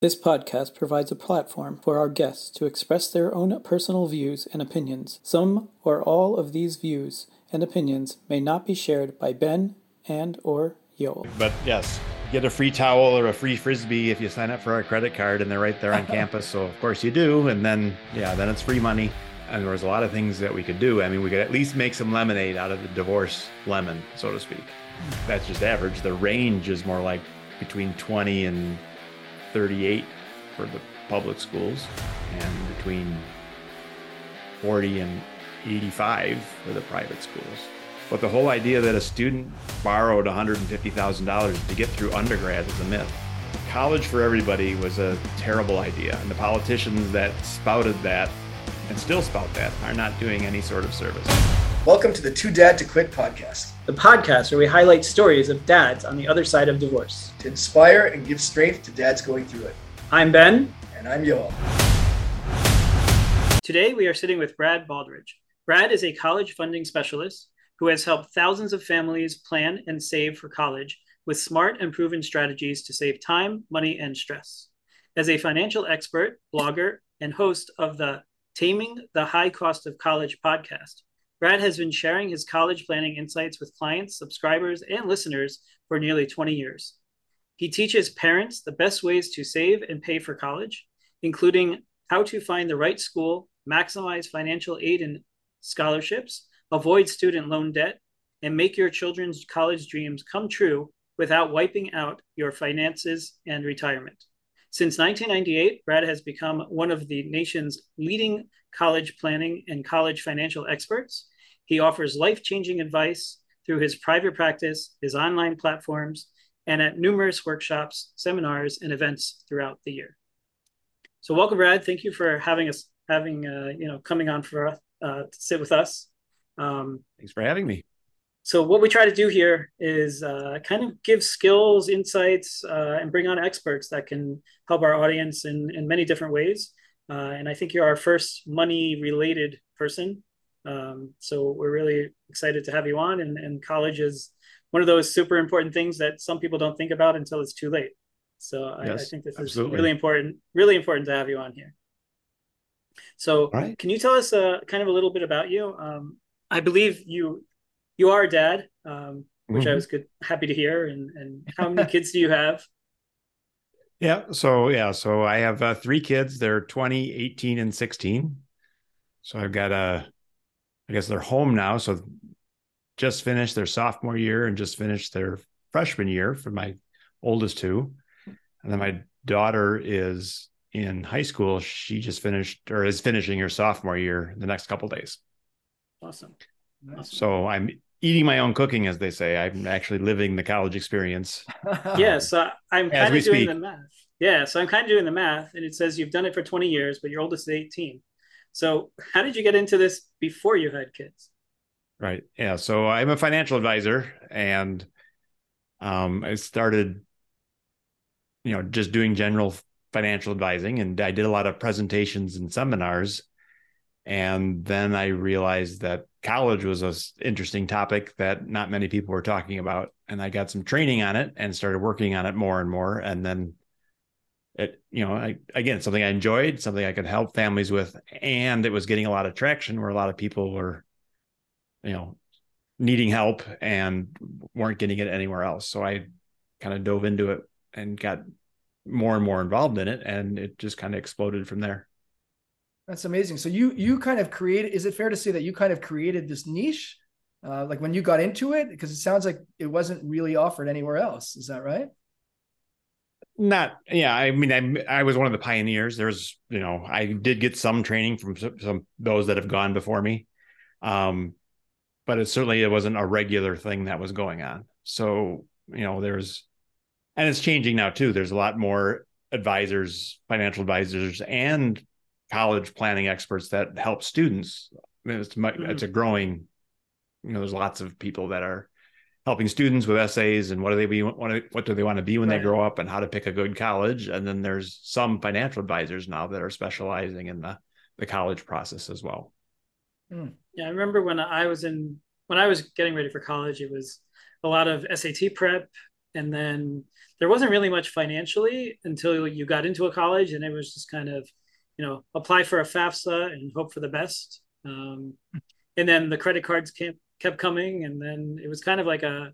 This podcast provides a platform for our guests to express their own personal views and opinions. Some or all of these views and opinions may not be shared by Ben and or Yoel. But yes, get a free towel or a free frisbee if you sign up for our credit card and they're right there on campus. So of course you do. And then yeah, then it's free money. And there was a lot of things that we could do. I mean, we could at least make some lemonade out of the divorce lemon, so to speak. That's just average. The range is more like between 20 and 38 for the public schools and between 40 and 85 for the private schools. But the whole idea that a student borrowed $150,000 to get through undergrad is a myth. College for everybody was a terrible idea, and the politicians that spouted that and still spout that are not doing any sort of service. Welcome to the Too Dad to Quit podcast, the podcast where we highlight stories of dads on the other side of divorce to inspire and give strength to dads going through it. I'm Ben. And I'm Yoel. Today we are sitting with Brad Baldridge. Brad is a college funding specialist who has helped thousands of families plan and save for college with smart and proven strategies to save time, money, and stress. As a financial expert, blogger, and host of the Taming the High Cost of College podcast, Brad has been sharing his college planning insights with clients, subscribers, and listeners for nearly 20 years. He teaches parents the best ways to save and pay for college, including how to find the right school, maximize financial aid and scholarships, avoid student loan debt, and make your children's college dreams come true without wiping out your finances and retirement. Since 1998, Brad has become one of the nation's leading college planning and college financial experts. He offers life changing advice through his private practice, his online platforms, and at numerous workshops, seminars, and events throughout the year. So, welcome, Brad. Thank you for having us, having uh, you know, coming on for uh, to sit with us. Um, Thanks for having me. So, what we try to do here is uh, kind of give skills, insights, uh, and bring on experts that can help our audience in, in many different ways. Uh, and I think you're our first money related person. Um, so, we're really excited to have you on. And, and college is one of those super important things that some people don't think about until it's too late. So, yes, I, I, think this absolutely. is really important, really important to have you on here. So, right. can you tell us uh, kind of a little bit about you? Um, I believe you you are a dad, um, which mm-hmm. I was good happy to hear. And and how many kids do you have? Yeah, so yeah, so I have uh, three kids. They're 20, 18, and 16. So I've got a, uh, guess they're home now. So just finished their sophomore year and just finished their freshman year for my oldest two. And then my daughter is in high school. She just finished or is finishing her sophomore year the next couple days. Awesome. awesome. So I'm eating my own cooking, as they say. I'm actually living the college experience. yeah, so I'm kind of doing speak. the math. Yeah, so I'm kind of doing the math, and it says you've done it for 20 years, but your oldest is 18. So how did you get into this before you had kids? Right. Yeah. So I'm a financial advisor, and um, I started, you know, just doing general financial advising, and I did a lot of presentations and seminars and then I realized that college was an interesting topic that not many people were talking about. And I got some training on it and started working on it more and more. And then it, you know, I, again, something I enjoyed, something I could help families with. And it was getting a lot of traction where a lot of people were, you know, needing help and weren't getting it anywhere else. So I kind of dove into it and got more and more involved in it. And it just kind of exploded from there. That's amazing. So you you kind of created. Is it fair to say that you kind of created this niche, uh, like when you got into it? Because it sounds like it wasn't really offered anywhere else. Is that right? Not, yeah. I mean, I I was one of the pioneers. There's, you know, I did get some training from some, some those that have gone before me, um, but it certainly it wasn't a regular thing that was going on. So you know, there's, and it's changing now too. There's a lot more advisors, financial advisors, and college planning experts that help students. I mean, it's, mm-hmm. it's a growing, you know, there's lots of people that are helping students with essays and what do they be what, what do they want to be when right. they grow up and how to pick a good college and then there's some financial advisors now that are specializing in the the college process as well mm. yeah i remember when i was in when i was getting ready for college it was a lot of sat prep and then there wasn't really much financially until you got into a college, and it was just kind of, you know, apply for a FAFSA and hope for the best. Um, and then the credit cards kept kept coming, and then it was kind of like a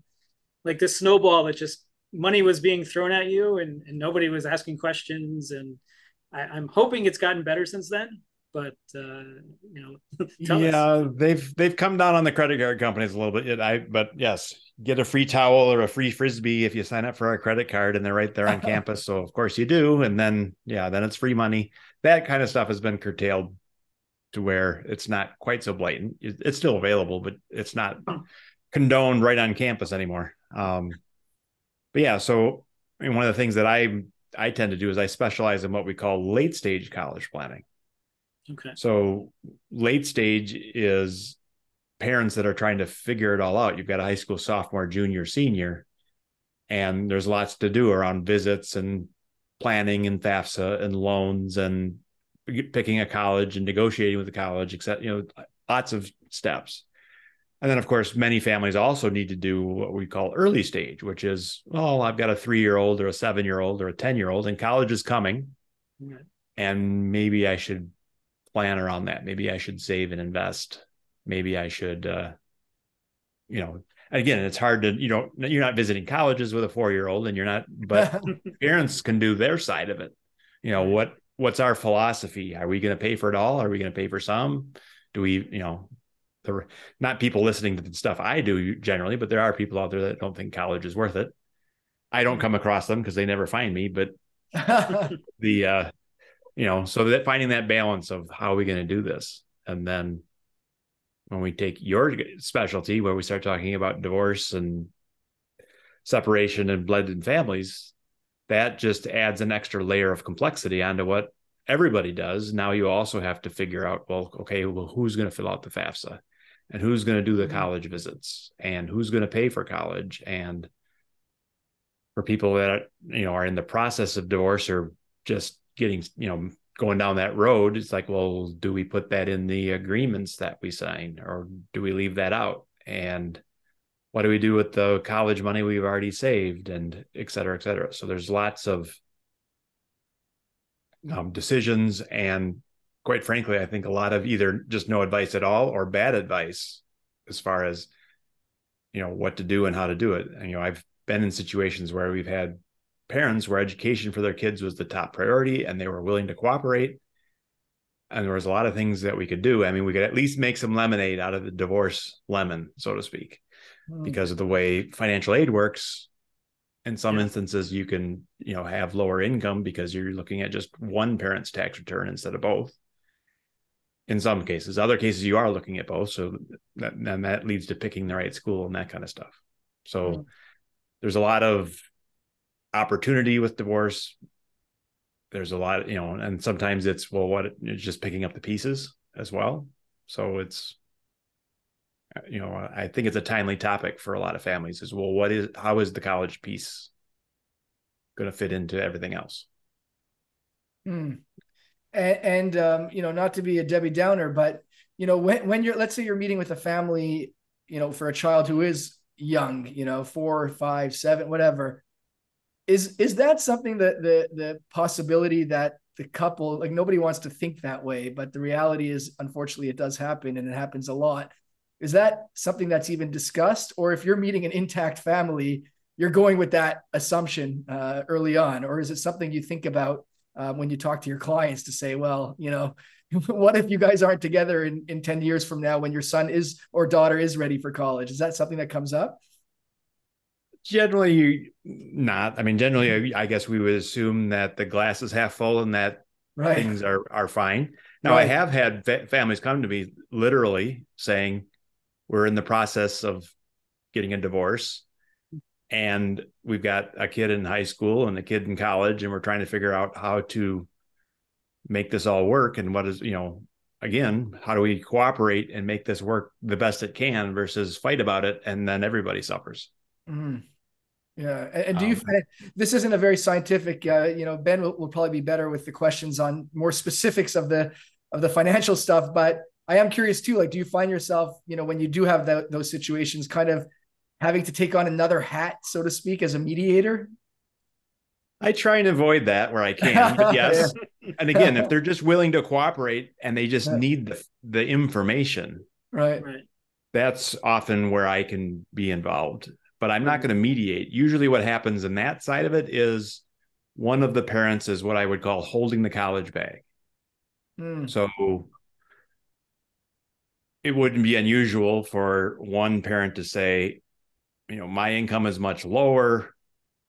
like this snowball that just money was being thrown at you, and, and nobody was asking questions. And I, I'm hoping it's gotten better since then but uh, you know, yeah, us. they've they've come down on the credit card companies a little bit. I but yes, get a free towel or a free frisbee if you sign up for our credit card, and they're right there on campus. So of course you do, and then yeah, then it's free money. That kind of stuff has been curtailed to where it's not quite so blatant. It's still available, but it's not condoned right on campus anymore. Um, but yeah, so I mean, one of the things that I I tend to do is I specialize in what we call late stage college planning. Okay. So late stage is parents that are trying to figure it all out. You've got a high school sophomore, junior, senior, and there's lots to do around visits and planning and FAFSA and loans and picking a college and negotiating with the college, except you know, lots of steps. And then, of course, many families also need to do what we call early stage, which is, oh, I've got a three year old or a seven year old or a 10 year old, and college is coming. And maybe I should plan around that. Maybe I should save and invest. Maybe I should, uh, you know, again, it's hard to, you know, you're not visiting colleges with a four year old and you're not, but parents can do their side of it. You know, what, what's our philosophy? Are we going to pay for it all? Are we going to pay for some? Do we, you know, the, not people listening to the stuff I do generally, but there are people out there that don't think college is worth it. I don't come across them because they never find me, but the, uh, you know so that finding that balance of how are we going to do this and then when we take your specialty where we start talking about divorce and separation and blended families that just adds an extra layer of complexity onto what everybody does. Now you also have to figure out well okay well who's going to fill out the fafsa? And who's going to do the mm-hmm. college visits? And who's going to pay for college? And for people that you know are in the process of divorce or just getting you know going down that road it's like well do we put that in the agreements that we sign or do we leave that out? And what do we do with the college money we've already saved and et cetera et cetera? So there's lots of um, decisions and quite frankly i think a lot of either just no advice at all or bad advice as far as you know what to do and how to do it. And you know i've been in situations where we've had parents where education for their kids was the top priority and they were willing to cooperate and there was a lot of things that we could do i mean we could at least make some lemonade out of the divorce lemon so to speak mm. because of the way financial aid works in some yeah. instances you can you know have lower income because you're looking at just one parent's tax return instead of both in some cases other cases you are looking at both so that, then that leads to picking the right school and that kind of stuff so mm. there's a lot of opportunity with divorce. There's a lot you know and sometimes it's well what it's just picking up the pieces as well. So it's you know i think it's a timely topic for a lot of families as well what is how is the college piece going to fit into everything else? Mm. and, and um, you know not to be a debbie downer but you know when, when you're let's say you're meeting with a family you know for a child who is young you know four five seven whatever is is that something that the the possibility that the couple like nobody wants to think that way but the reality is unfortunately it does happen and it happens a lot. Is that something that's even discussed? Or if you're meeting an intact family you're going with that assumption uh, early on or is it something you think about uh, when you talk to your clients to say well you know what if you guys aren't together in, in 10 years from now when your son is or daughter is ready for college? Is that something that comes up generally not. I mean, generally, I guess we would assume that the glass is half full and that right. things are are fine. Now, right. I have had fa- families come to me literally saying, "We're in the process of getting a divorce." And we've got a kid in high school and a kid in college, and we're trying to figure out how to make this all work. And what is, you know, again, how do we cooperate and make this work the best it can versus fight about it and then everybody suffers. Mm. Yeah, and, do you um, find this isn't a very scientific? Uh, you know, Ben will, will, probably be better with the questions on more specifics of the of the financial stuff. But I am curious too. Like, do you find yourself, you know, when you do have that, those situations, kind of having to take on another hat, so to speak, as a mediator? I try and avoid that where I can, but yes. yeah. And again, if they're just willing to cooperate and they just yeah. need the the information, right? Right. That's often where I can be involved. But I'm not going to mediate. Usually what happens in that side of it is one of the parents is what I would call holding the college bag. Mm. So it wouldn't be unusual for one parent to say, you know, my income is much lower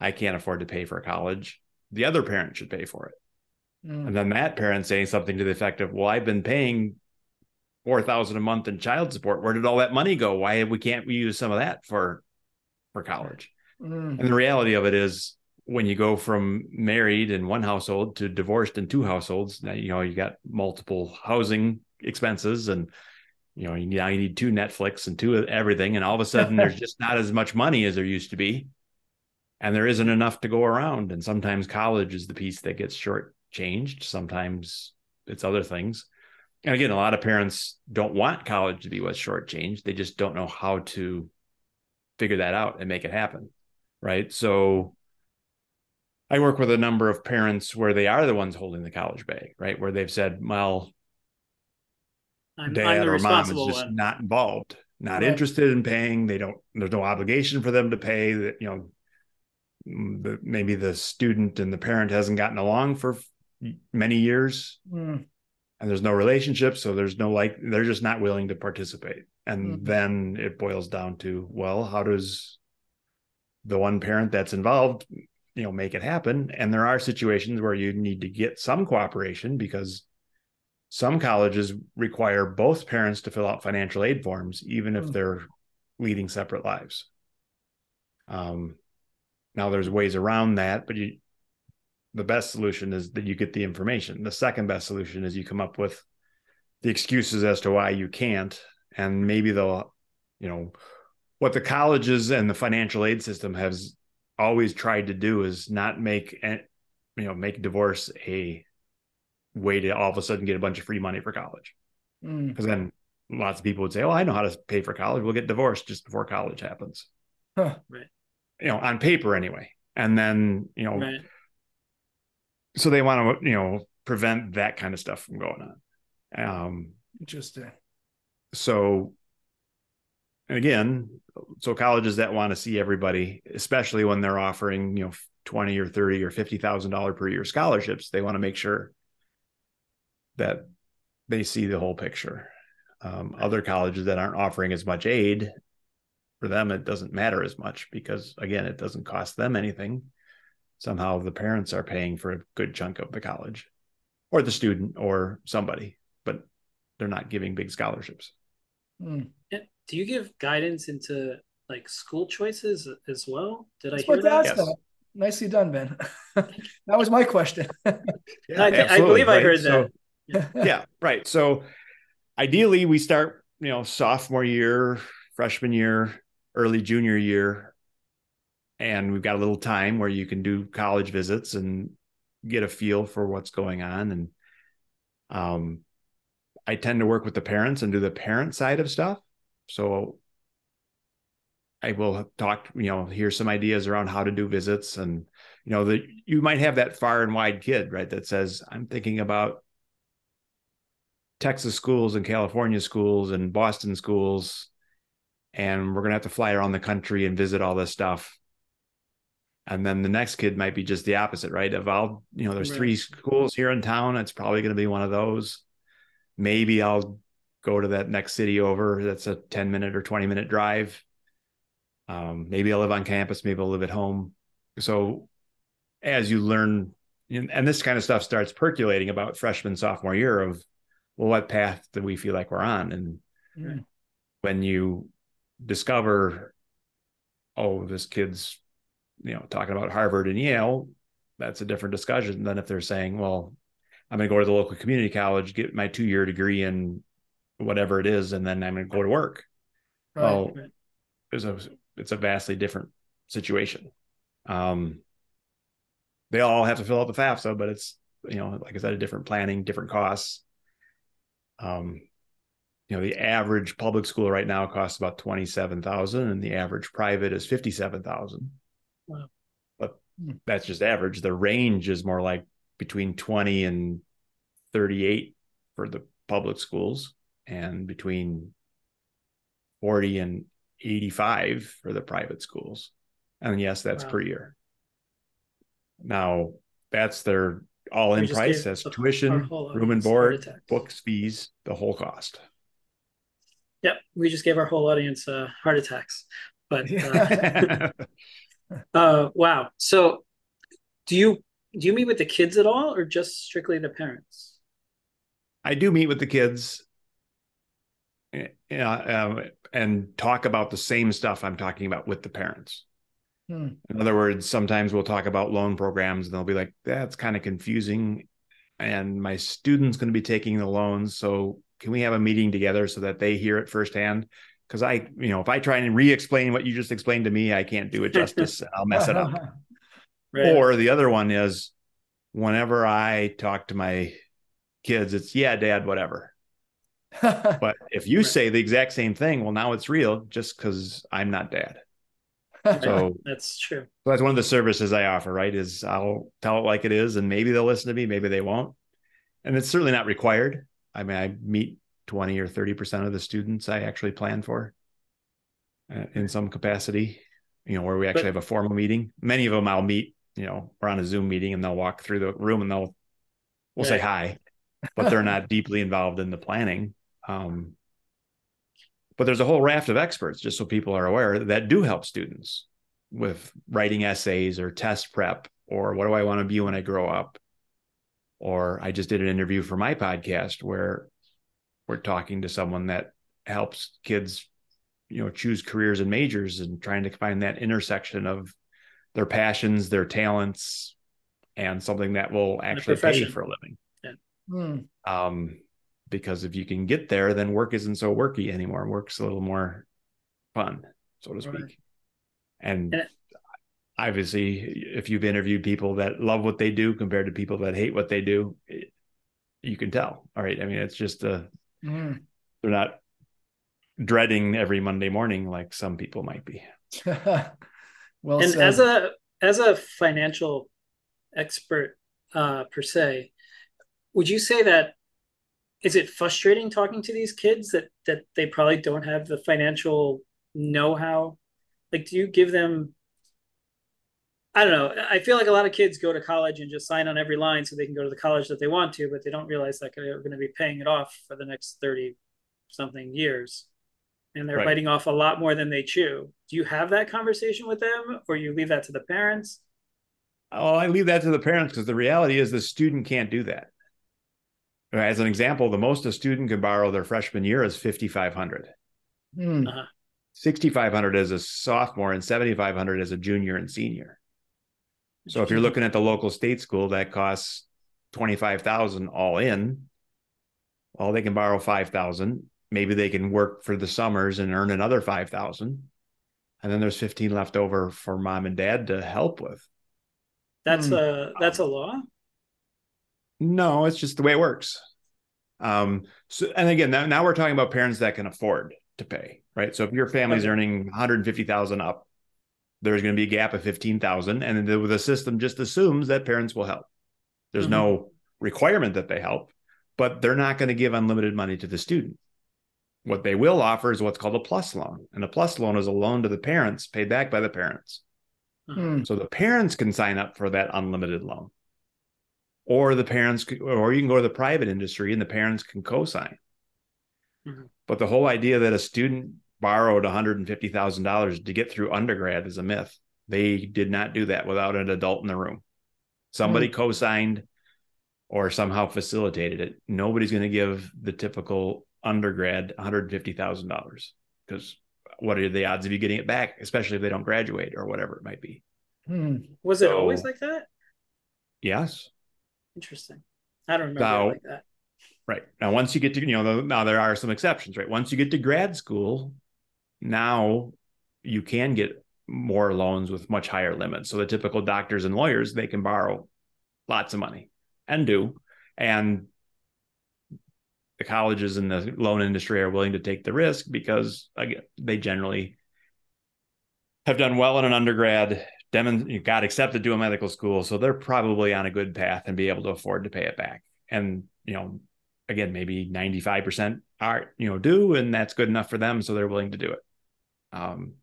I can't afford to pay for college. The other parent should pay for it. Mm. And then that parent saying something to the effect of, well, I've been paying four thousand a month in child support. Where did all that money go? Why we can't we use some of that for for college? Mm. And the reality of it is when you go from married in one household to divorced in two households, now you know you got multiple housing expenses and you know you, now you need two Netflix and two everything, and all of a sudden there's just not as much money as there used to be and there isn't enough to go around. And sometimes college is the piece that gets shortchanged. Sometimes it's other things. And again, a lot of parents don't want college to be what's shortchanged. They just don't know how to figure that out and make it happen. Right. So I work with a number of parents where they are the ones holding the college bag, right? Where they've said, well, I'm, dad I'm or mom is just one. not involved, not right. interested in paying. They don't, there's no obligation for them to pay that, you know, the, maybe the student and the parent hasn't gotten along for many years mm. and there's no relationship so there's no like they're just not willing to participate and mm. then it boils down to well how does the one parent that's involved you know make it happen and there are situations where you need to get some cooperation because some colleges require both parents to fill out financial aid forms even if mm. they're leading separate lives um now there's ways around that, but you the best solution is that you get the information. The second best solution is you come up with the excuses as to why you can't. And maybe they'll, you know, what the colleges and the financial aid system has always tried to do is not make you know make divorce a way to all of a sudden get a bunch of free money for college because mm. then lots of people would say oh i know how to pay for college we'll get divorced just before college happens huh. right you know, on paper anyway. And then, you know, right. so they want to, you know, prevent that kind of stuff from going on. Um, Interesting. So, again, so colleges that want to see everybody, especially when they're offering, you know, 20 or 30 or $50,000 per year scholarships, they want to make sure that they see the whole picture. Um, other colleges that aren't offering as much aid for them it doesn't matter as much because again it doesn't cost them anything somehow the parents are paying for a good chunk of the college or the student or somebody but they're not giving big scholarships hmm. do you give guidance into like school choices as well did i hear that? Yes. that nicely done ben that was my question yeah, I, I, believe right? i heard so, that yeah right so ideally we start you know sophomore year freshman year early junior year and we've got a little time where you can do college visits and get a feel for what's going on and um i tend to work with the parents and do the parent side of stuff. So i will talk you know hear some ideas around how to do visits and you know that you might have that far and wide kid right that says i'm thinking about texas schools and california schools and boston schools and we're going to have to fly around the country and visit all this stuff. And then the next kid might be just the opposite right of i'll you know there's right. three schools here in town. It's probably going to be one of those maybe i'll go to that next city over. That's a 10 minute or 20 minute drive. Um, maybe i'll live on campus maybe i'll live at home. So as you learn and this kind of stuff starts percolating about freshman sophomore year of well what path do we feel like we're on? And mm. when you discover, oh, this kid's, you know, talking about Harvard and Yale, that's a different discussion than if they're saying, well, I'm going to go to the local community college, get my two year degree in whatever it is, and then I'm going to go to work. Right. Well, it's a it's a vastly different situation. Um, they all have to fill out the FAFSA, but it's you know, like I said, a different planning, different costs. Um, you know, the average public school right now costs about 27,000 and the average private is 57,000. Wow. But Hmm. that's just average. The range is more like between 20 and 38 for the public schools and between 40 and 85 for the private schools. And yes, that's Wow. per year. Now, that's their all in price. That's tuition, room and board, books, fees, the whole cost. Yep, we just gave our whole audience uh, heart attacks. But uh, uh, wow. So, do you do you meet with the kids at all, or just strictly the parents? I do meet with the kids eh, yeah, um, and talk about the same stuff I'm talking about with the parents. Hmm. In other words, sometimes we'll talk about loan programs and they'll be like, that's kind of confusing. And my student's going to be taking the loans. So can we have a meeting together so that they hear it firsthand? Because I, you know, if I try and re explain what you just explained to me, I can't do it justice. I'll mess it up. Right. Or the other one is whenever I talk to my kids, it's, yeah, dad, whatever. But if you Right. say the exact same thing, well, now it's real just because I'm not dad. So that's true. so that's one of the services I offer, right? Is I'll tell it like it is, and maybe they'll listen to me, maybe they won't. And it's certainly not required. I mean, I meet 20 or 30% of the students I actually plan for uh, in some capacity, you know, where we actually But- have a formal meeting. Many of them I'll meet, you know, we're on a Zoom meeting and they'll walk through the room and they'll, we'll say hi, but they're not deeply involved in the planning. Um, but there's a whole raft of experts, just so people are aware, that do help students with writing essays or test prep or what do I want to be when I grow up? Or I just did an interview for my podcast where we're talking to someone that helps kids, you know, choose careers and majors and trying to find that intersection of their passions, their talents, and something that will actually pay profession. for a living. Hmm. Um, because if you can get there, then work isn't so worky anymore. Work's a little more fun, so to speak. Right. And And it- obviously, if you've interviewed people that love what they do compared to people that hate what they do, it- you can tell. All right. I mean, it's just a, Hmm. they're not dreading every Monday morning like some people might be. well and said. as a as a financial expert uh, per se, would you say that is it frustrating talking to these kids that that they probably don't have the financial know-how? Like, do you give them? I don't know. I feel like a lot of kids go to college and just sign on every line so they can go to the college that they want to, but they don't realize that they're going to be paying it off for the next thirty something years, and they're Right. biting off a lot more than they chew. Do you have that conversation with them, or you leave that to the parents? Oh, I leave that to the parents because the reality is the student can't do that. As an example, the most a student can borrow their freshman year is 5,500. Hmm. 6,500 as a sophomore and 7,500 as a junior and senior. So if you're looking at the local state school that costs 25,000 all in, well, they can borrow 5,000. Maybe they can work for the summers and earn another 5,000. And then there's 15 left over for mom and dad to help with. That's Hmm. a that's a law. No, it's just the way it works. Um, so and again, now, now we're talking about parents that can afford to pay, right? So if your family's Okay. earning 150,000 up, there's going to be a gap of 15,000 and the, the system just assumes that parents will help. There's Mhm. no requirement that they help, but they're not going to give unlimited money to the student. What they will offer is what's called a plus loan. And a plus loan is a loan to the parents paid back by the parents. Hmm. So the parents can sign up for that unlimited loan. Or the parents, or you can go to the private industry and the parents can co sign. Mhm. But the whole idea that a student borrowed $150,000 to get through undergrad is a myth. They did not do that without an adult in the room. Somebody co signed or somehow facilitated it. Nobody's going to give the typical undergrad $150,000 because what are the odds of you getting it back, especially if they don't graduate or whatever it might be? Hmm. Was it So- always like that? Yes. Interesting. I don't remember Now- it like that. Right. Now, once you get to, you know, the- now there are some exceptions, right? Once you get to grad school, now you can get more loans with much higher limits. So the typical doctors and lawyers, they can borrow lots of money and do. And the colleges and the loan industry are willing to take the risk because again, they generally have done well in an undergrad, demon, got accepted to a medical school, so they're probably on a good path and be able to afford to pay it back. And you know, again, maybe ninety five percent are you know do, and that's good enough for them, so they're willing to do it. Um,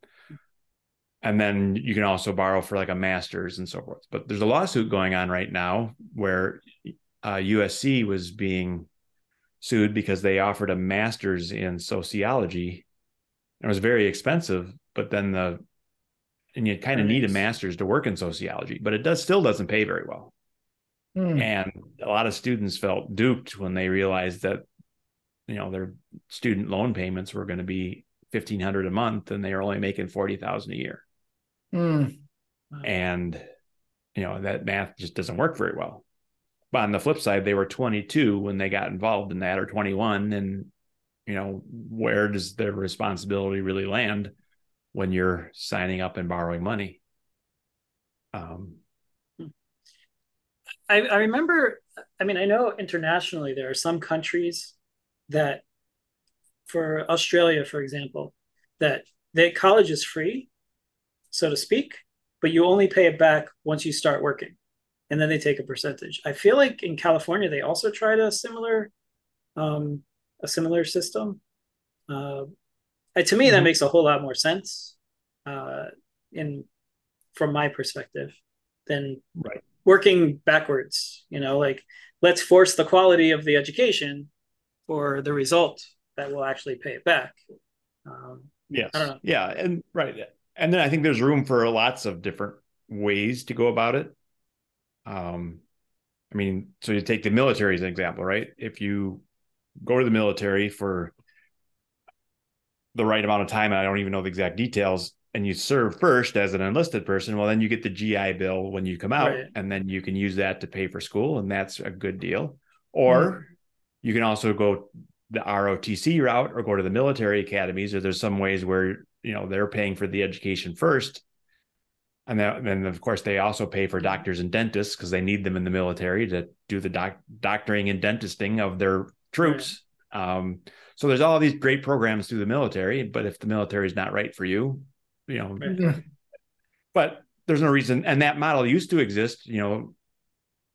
and then you can also borrow for like a master's and so forth. But there's a lawsuit going on right now where uh, USC was being sued because they offered a master's in sociology. and It was very expensive, but then the and you kind of need a master's to work in sociology, but it does still doesn't pay very well. Mm. And a lot of students felt duped when they realized that you know their student loan payments were going to be 1500 a month and they are only making 40,000 a year. Mm. And you know that math just doesn't work very well. But on the flip side, they were 22 when they got involved in that, or 21, and you know where does their responsibility really land when you're signing up and borrowing money? Um, I, I remember. I mean, I know internationally there are some countries that, for Australia, for example, that the college is free so to speak, but you only pay it back once you start working. And then they take a percentage. I feel like in California they also tried a similar um, a similar system. Uh, to me, mm-hmm. that makes a whole lot more sense uh, in from my perspective than right. working backwards. You know, like let's force the quality of the education for the result that will actually pay it back. Um, yes. Yeah, and right and then I think there's room for lots of different ways to go about it. Um, I mean, so you take the military as an example, right? If you go to the military for the right amount of time, and I don't even know the exact details, and you serve first as an enlisted person, well, then you get the GI Bill when you come out, right. and then you can use that to pay for school, and that's a good deal. Or mm. you can also go the ROTC route or go to the military academies, or there's some ways where you know they're paying for the education first and then, of course they also pay for doctors and dentists because they need them in the military to do the doc- doctoring and dentisting of their troops. Um, so there's all these great programs through the military but if the military is not right for you you know right. but there's no reason and that model used to exist you know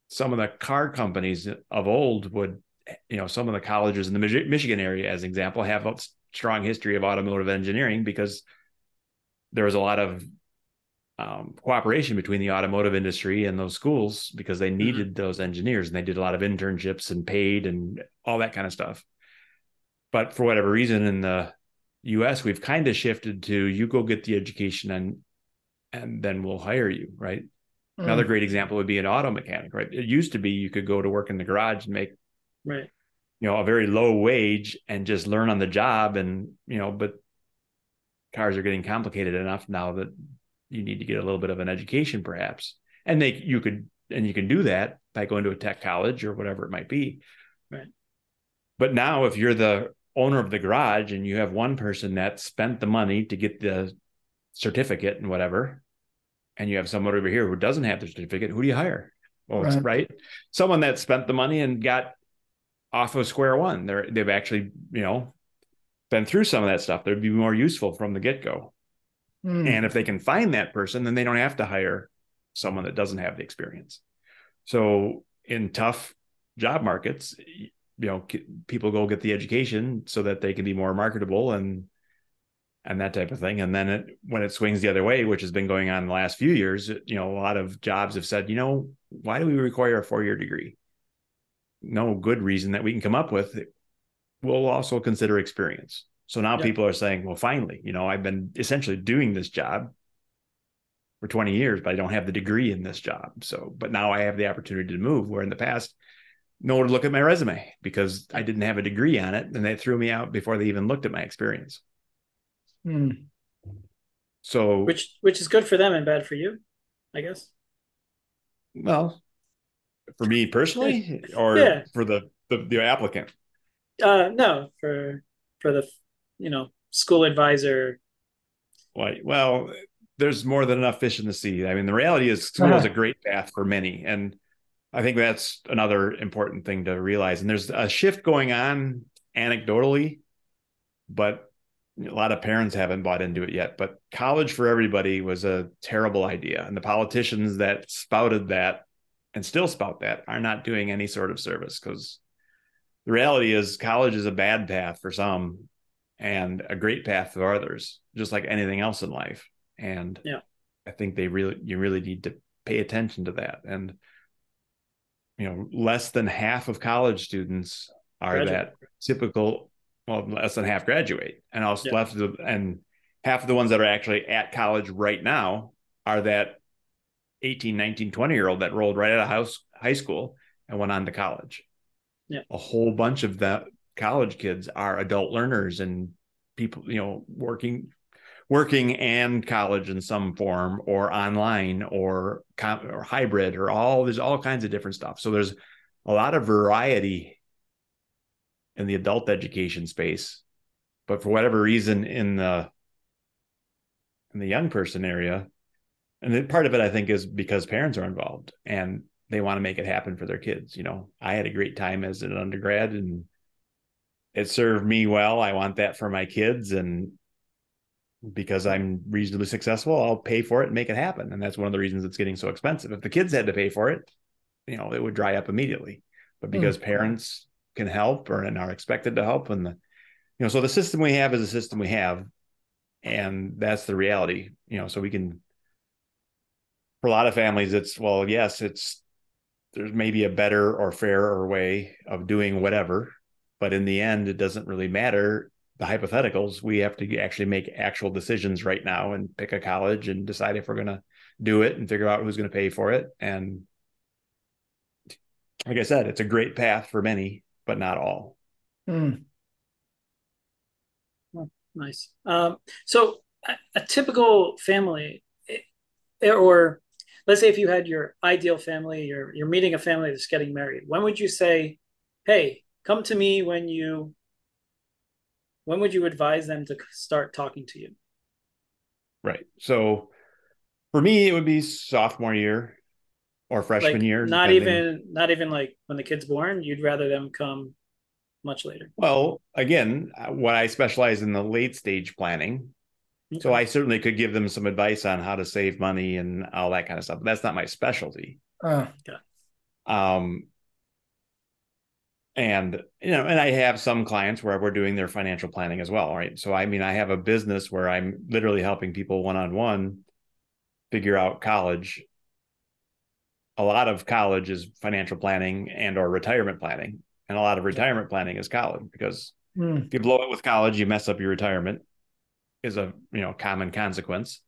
some of the car companies of old would you know some of the colleges in the michigan area as an example have a strong history of automotive engineering because there was a lot of um, cooperation between the automotive industry and those schools because they mm-hmm. needed mm-hmm. those engineers and they did a lot of internships and paid and all that kind of stuff. But for whatever reason, in the U.S., we've kind of shifted to you go get the education and and then we'll hire you, right? Mm. Another great example would be an auto mechanic, right? It used to be you could go to work in the garage and make right you know a very low wage and just learn on the job and you know but cars are getting complicated enough now that you need to get a little bit of an education perhaps and they you could and you can do that by going to a tech college or whatever it might be right but now if you're the owner of the garage and you have one person that spent the money to get the certificate and whatever and you have someone over here who doesn't have the certificate who do you hire well right. right someone that spent the money and got off of square one. They're they've actually you know been through some of that stuff. They'd be more useful from the get go. Mm. And if they can find that person, then they don't have to hire someone that doesn't have the experience. So in tough job markets, you know, people go get the education so that they can be more marketable and and that type of thing. And then it, when it swings the other way, which has been going on in the last few years, you know, a lot of jobs have said, you know, why do we require a four year degree? no good reason that we can come up with, we'll also consider experience. So now people are saying, well, finally, you know, I've been essentially doing this job for 20 years, but I don't have the degree in this job. So, but now I have the opportunity to move where in the past, no one would look at my resume because I didn't have a degree on it. And they threw me out before they even looked at my experience. Hmm. So, which, which is good for them and bad for you, I guess. Well, for me personally, or yeah. for the, the the applicant? Uh, no, for for the you know school advisor. Right. Well, there's more than enough fish in the sea. I mean, the reality is school uh-huh. is a great path for many, and I think that's another important thing to realize. And there's a shift going on anecdotally, but a lot of parents haven't bought into it yet. But college for everybody was a terrible idea. And the politicians that spouted that and still spout that are not doing any sort of service because the reality is college is a bad path for some and a great path for others, just like anything else in life. And yeah, I think they really you really need to pay attention to that. And you know, less than half of college students are graduate. that typical well, less than half graduate. And also yeah. left and half of the ones that are actually at college right now are that 18, 19, 20 year old that rolled right out of house high school and went on to college. Yeah. A whole bunch of that college kids are adult learners and people, you know, working working and college in some form or online or or hybrid or all there's all kinds of different stuff. So there's a lot of variety in the adult education space. But for whatever reason in the in the young person area, and part of it I think is because parents are involved and they want to make it happen for their kids. You know, I had a great time as an undergrad and it served me well. I want that for my kids and because I'm reasonably successful, I'll pay for it and make it happen. And that's one of the reasons it's getting so expensive. If the kids had to pay for it, you know, it would dry up immediately. But because mm. parents can help or and are expected to help and the you know, so the system we have is a system we have. And that's the reality, you know, so we can for a lot of families, it's well, yes, it's there's maybe a better or fairer way of doing whatever, but in the end, it doesn't really matter. The hypotheticals, we have to actually make actual decisions right now and pick a college and decide if we're going to do it and figure out who's going to pay for it. And like I said, it's a great path for many, but not all. Mm. Well, nice. Um, so a, a, typical family, eh, or let's say if you had your ideal family, you're you're meeting a family that's getting married. When would you say, "Hey, come to me when you"? When would you advise them to start talking to you? Right. So, for me, it would be sophomore year or freshman like, year. Not depending. even, not even like when the kid's born. You'd rather them come much later. Well, again, what I specialize in the late stage planning, Okay. So I certainly could give them some advice on how to save money and all that kind of stuff. But that's not my specialty. Uh, okay. Um, and you know, and I have some clients where we're doing their financial planning as well, right? So I mean, I have a business where I'm literally helping people one on one figure out college. A lot of college is financial planning and or retirement planning, and a lot of retirement planning is college because mm. if you blow it with college, you mess up your retirement is a you know common consequence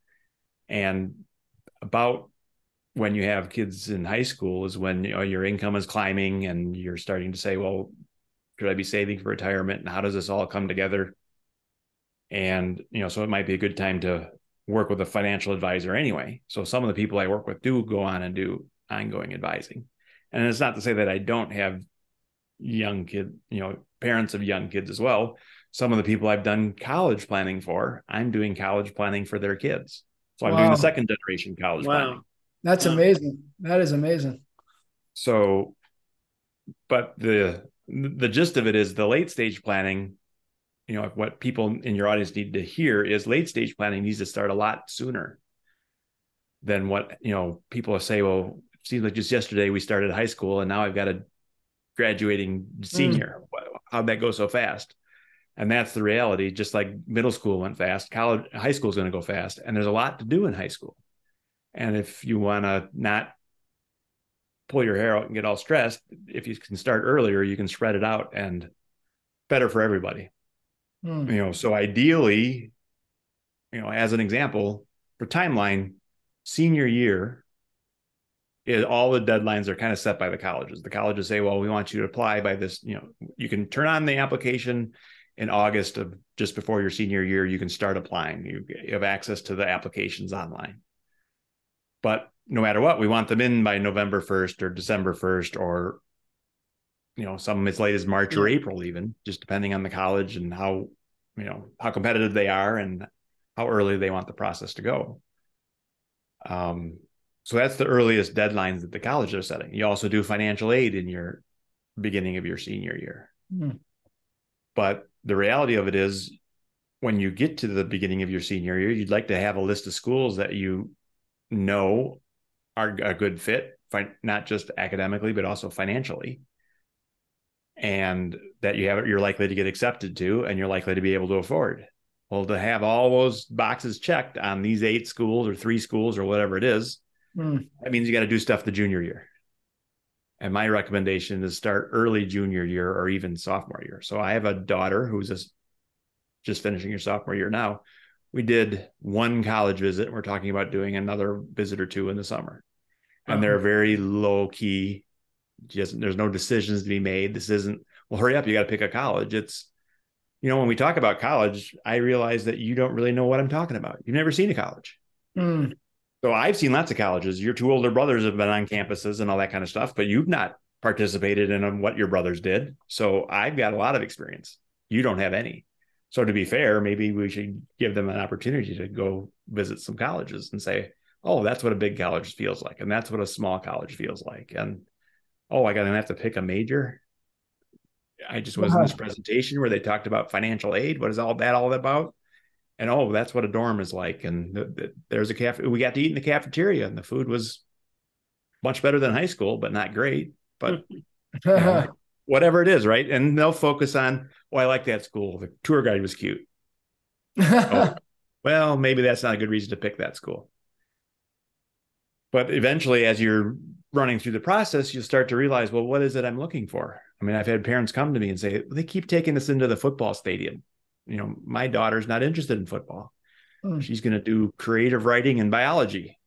and about when you have kids in high school is when you know your income is climbing and you're starting to say well should i be saving for retirement and how does this all come together and you know so it might be a good time to work with a financial advisor anyway so some of the people i work with do go on and do ongoing advising and it's not to say that i don't have young kid you know parents of young kids as well some of the people I've done college planning for, I'm doing college planning for their kids. So I'm wow. doing the second generation college wow. planning. That's amazing. That is amazing. So, but the the gist of it is the late stage planning. You know, what people in your audience need to hear is late stage planning needs to start a lot sooner than what you know people say. Well, it seems like just yesterday we started high school and now I've got a graduating senior. Mm. How'd that go so fast? and that's the reality just like middle school went fast college high school is going to go fast and there's a lot to do in high school and if you want to not pull your hair out and get all stressed if you can start earlier you can spread it out and better for everybody mm. you know so ideally you know as an example for timeline senior year all the deadlines are kind of set by the colleges the colleges say well we want you to apply by this you know you can turn on the application in August of just before your senior year, you can start applying. You have access to the applications online. But no matter what, we want them in by November 1st or December 1st, or you know, some as late as March or April, even just depending on the college and how you know how competitive they are and how early they want the process to go. Um, so that's the earliest deadlines that the colleges are setting. You also do financial aid in your beginning of your senior year. Mm. but the reality of it is when you get to the beginning of your senior year, you'd like to have a list of schools that you know are a good fit, not just academically, but also financially. And that you have you're likely to get accepted to and you're likely to be able to afford. Well, to have all those boxes checked on these eight schools or three schools or whatever it is, mm. that means you got to do stuff the junior year. And my recommendation is start early junior year or even sophomore year. So I have a daughter who's just, just finishing her sophomore year now. We did one college visit. We're talking about doing another visit or two in the summer. And uh-huh. they're very low key. Just there's no decisions to be made. This isn't, well, hurry up, you got to pick a college. It's you know, when we talk about college, I realize that you don't really know what I'm talking about. You've never seen a college. Mm. So I've seen lots of colleges. Your two older brothers have been on campuses and all that kind of stuff, but you've not participated in what your brothers did. So I've got a lot of experience. You don't have any. So to be fair, maybe we should give them an opportunity to go visit some colleges and say, "Oh, that's what a big college feels like, and that's what a small college feels like." And oh, I got to have to pick a major. I just was in this uh-huh. presentation where they talked about financial aid. What is all that all about? And oh, that's what a dorm is like. And the, the, there's a cafe. We got to eat in the cafeteria, and the food was much better than high school, but not great. But you know, whatever it is, right? And they'll focus on, oh, I like that school. The tour guide was cute. oh, well, maybe that's not a good reason to pick that school. But eventually, as you're running through the process, you'll start to realize, well, what is it I'm looking for? I mean, I've had parents come to me and say, they keep taking us into the football stadium. You know, my daughter's not interested in football. Mm. She's going to do creative writing and biology.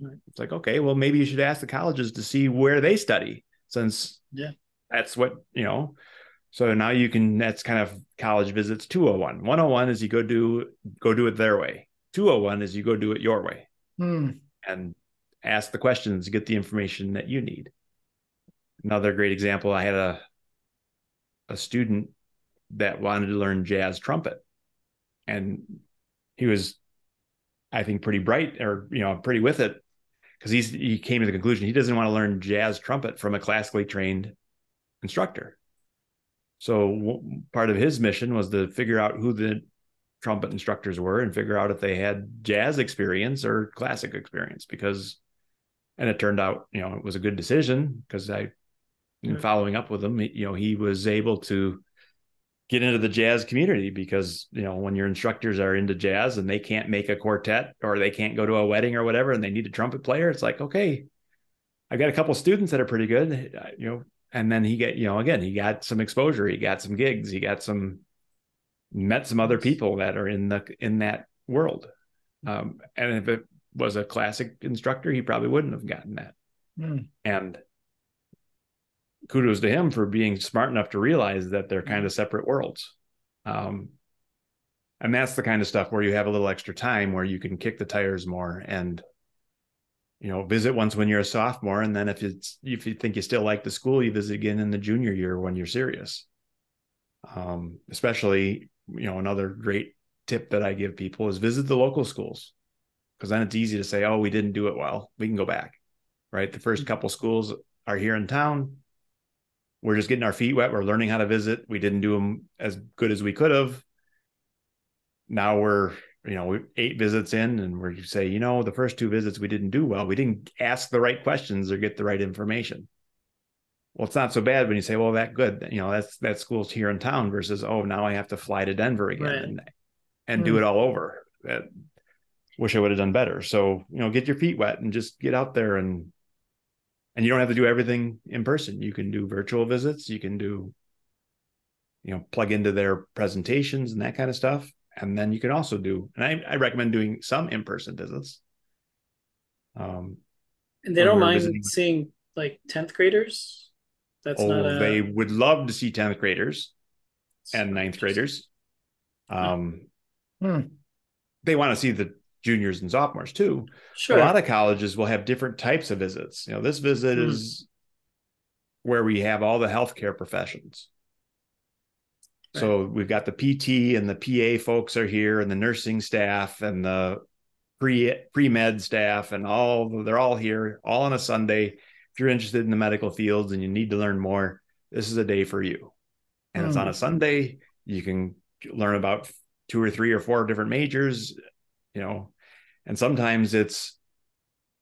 It's like, okay, well, maybe you should ask the colleges to see where they study since yeah, that's what, you know. So now you can, that's kind of college visits 201. 101 is you go do, go do it their way. 201 is you go do it your way mm. and ask the questions, get the information that you need another great example i had a a student that wanted to learn jazz trumpet and he was i think pretty bright or you know pretty with it because he's he came to the conclusion he doesn't want to learn jazz trumpet from a classically trained instructor so part of his mission was to figure out who the trumpet instructors were and figure out if they had jazz experience or classic experience because and it turned out you know it was a good decision because i and following up with him, you know, he was able to get into the jazz community because you know when your instructors are into jazz and they can't make a quartet or they can't go to a wedding or whatever and they need a trumpet player it's like okay i've got a couple students that are pretty good. You know and then he get you know again he got some exposure he got some gigs he got some met some other people that are in the in that world um, and if it was a classic instructor he probably wouldn't have gotten that mm. and kudos to him for being smart enough to realize that they're kind of separate worlds. Um, and that's the kind of stuff where you have a little extra time where you can kick the tires more and you know visit once when you're a sophomore and then if it's if you think you still like the school you visit again in the junior year when you're serious um, especially you know another great tip that i give people is visit the local schools because then it's easy to say oh we didn't do it well we can go back right the first mm-hmm. couple schools are here in town we're just getting our feet wet. We're learning how to visit. We didn't do them as good as we could have. Now we're, you know, eight visits in and where you say, you know, the first two visits we didn't do well. We didn't ask the right questions or get the right information. Well, it's not so bad when you say, well, that good, you know, that's that school's here in town versus, oh, now I have to fly to Denver again right. and, and do hmm. it all over. That, wish I would have done better. So, you know, get your feet wet and just get out there and and you don't have to do everything in person you can do virtual visits you can do you know plug into their presentations and that kind of stuff and then you can also do and i, I recommend doing some in-person visits um and they don't mind visiting. seeing like 10th graders that's oh, not a... they would love to see 10th graders and ninth graders um hmm. they want to see the juniors and sophomores too. Sure. A lot of colleges will have different types of visits. You know, this visit mm. is where we have all the healthcare professions. Right. So we've got the PT and the PA folks are here, and the nursing staff and the pre pre med staff, and all they're all here, all on a Sunday. If you're interested in the medical fields and you need to learn more, this is a day for you. And mm. it's on a hmm. Sunday. You can learn about two or three or four different majors, you know, and sometimes it's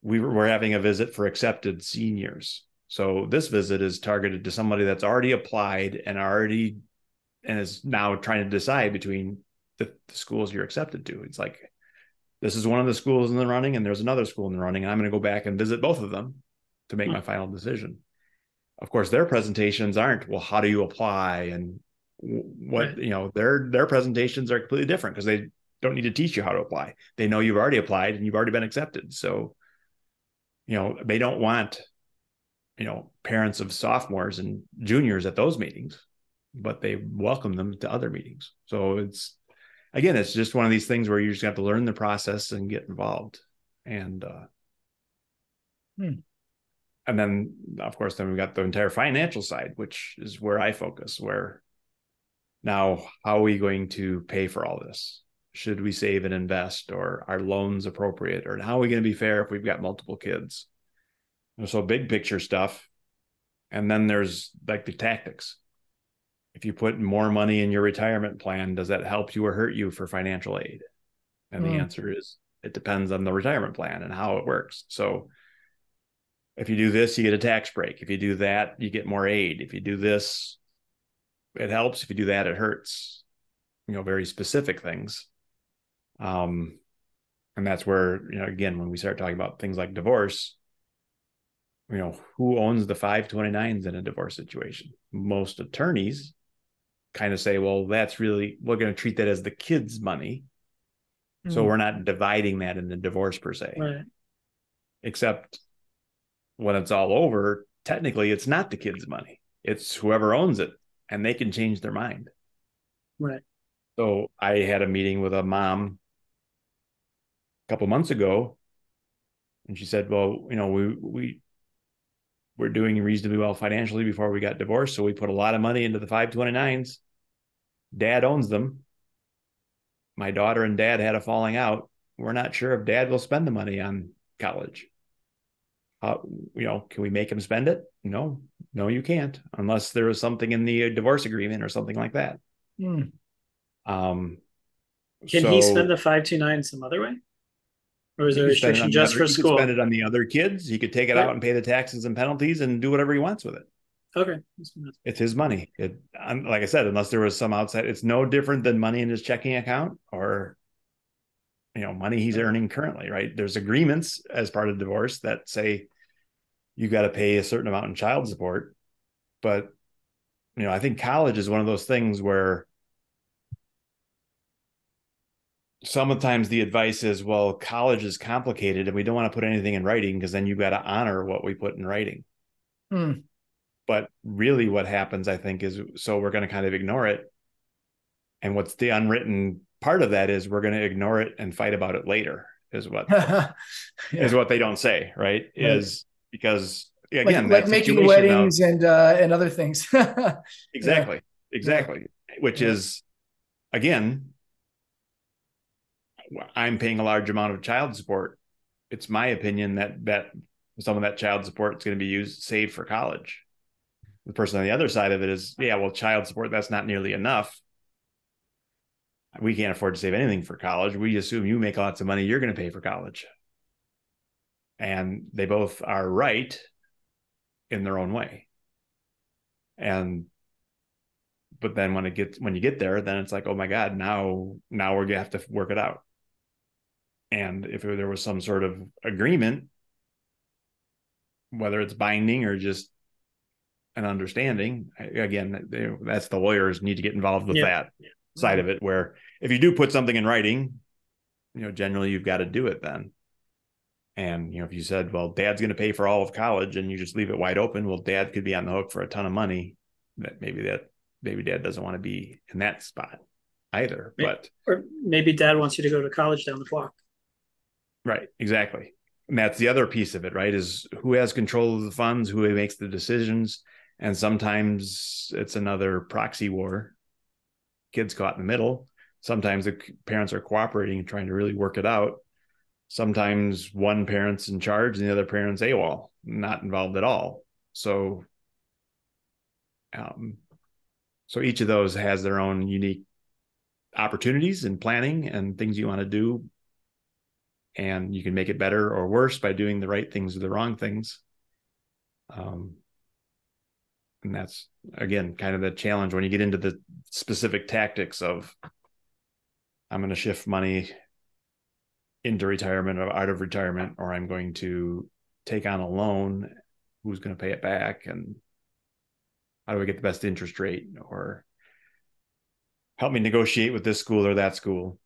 we we're having a visit for accepted seniors. So this visit is targeted to somebody that's already applied and already and is now trying to decide between the, the schools you're accepted to. It's like this is one of the schools in the running and there's another school in the running and i'm going to go back and visit both of them to make hmm. my final decision of course their presentations aren't well how do you apply and what right. you know their their presentations are completely different because they don't need to teach you how to apply they know you've already applied and you've already been accepted so you know they don't want you know parents of sophomores and juniors at those meetings but they welcome them to other meetings so it's again, it's just one of these things where you just have to learn the process and get involved. And uh, hmm. and then of course, then we've got the entire financial side, which is where I focus. Where now, how are we going to pay for all this? Should we save and invest, or are loans appropriate, or how are we going to be fair if we've got multiple kids? So big picture stuff, and then there's like the tactics if you put more money in your retirement plan, does that help you or hurt you for financial aid? And mm. the answer is it depends on the retirement plan and how it works. So if you do this, you get a tax break. If you do that, you get more aid. If you do this, it helps. If you do that, it hurts. You know, very specific things. Um, and that's where, you know, again, when we start talking about things like divorce, you know, who owns the 529s in a divorce situation? Most attorneys kind of say, well, that's really, we're going to treat that as the kids' money. Mm-hmm. So hmm. we're not dividing that in the divorce per se. Right. Except when it's all over, technically it's not the kids' money. It's whoever owns it and they can change their mind. Right. So I had a meeting with a mom a couple months ago and she said, well, you know, we, we, we're doing reasonably well financially before we got divorced. So we put a lot of money into the 529s. Dad owns them. My daughter and dad had a falling out. We're not sure if dad will spend the money on college. Uh, you know, can we make him spend it? No, no, you can't, unless there is something in the divorce agreement or something like that. Hmm. Um, can so, he spend the 529 some other way? Or is there a restriction just for he school? Could spend it on the other kids. He could take it out and pay the taxes and penalties and do whatever he wants with it. Okay. It's his money. It, like I said, unless there was some outside, it's no different than money in his checking account or, you know, money he's earning currently, right? There's agreements as part of divorce that say you got to pay a certain amount in child support. But, you know, I think college is one of those things where sometimes the advice is, well, college is complicated and we don't want to put anything in writing because then you've got to honor what we put in writing. Hmm. But really, what happens, I think, is so we're going to kind of ignore it. And what's the unwritten part of that is we're going to ignore it and fight about it later, is what yeah. is what they don't say, right? right. Is because again, like, like making weddings of, and uh, and other things. exactly, yeah. exactly. Which yeah. is again I'm paying a large amount of child support. It's my opinion that that some of that child support is going to be used saved for college. The person on the other side of it is, yeah, well, child support that's not nearly enough. We can't afford to save anything for college. We assume you make lots of money, you're going to pay for college. And they both are right in their own way. And but then when it gets when you get there, then it's like, oh my God, now now we're gonna have to work it out. And if there was some sort of agreement, whether it's binding or just an understanding, again, that's the lawyers need to get involved with yeah. that yeah. side of it. Where if you do put something in writing, you know, generally you've got to do it then. And you know, if you said, "Well, Dad's going to pay for all of college," and you just leave it wide open, well, Dad could be on the hook for a ton of money. That maybe that maybe Dad doesn't want to be in that spot either. Maybe, but or maybe Dad wants you to go to college down the block. Right, exactly. And that's the other piece of it, right? Is who has control of the funds, who makes the decisions. And sometimes it's another proxy war. Kids caught in the middle. Sometimes the parents are cooperating and trying to really work it out. Sometimes one parent's in charge and the other parent's AWOL, not involved at all. So um, So each of those has their own unique opportunities and planning and things you want to do. And you can make it better or worse by doing the right things or the wrong things. Um, and that's again kind of the challenge when you get into the specific tactics of I'm going to shift money into retirement or out of retirement, or I'm going to take on a loan. Who's going to pay it back? And how do I get the best interest rate? Or help me negotiate with this school or that school.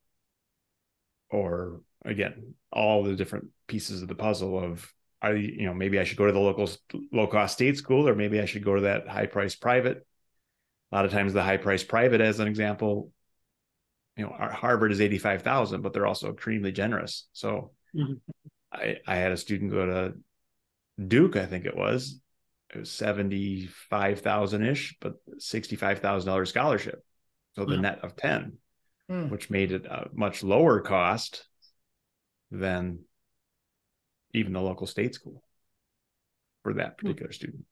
Or again, all the different pieces of the puzzle of I, you know, maybe I should go to the local low cost state school, or maybe I should go to that high price private. A lot of times, the high price private, as an example, you know, Harvard is 85,000, but they're also extremely generous. So mm-hmm. I, I had a student go to Duke, I think it was, it was 75,000 ish, but $65,000 scholarship. So the mm-hmm. net of 10, mm. which made it a much lower cost than even the local state school for that hmm. particular student.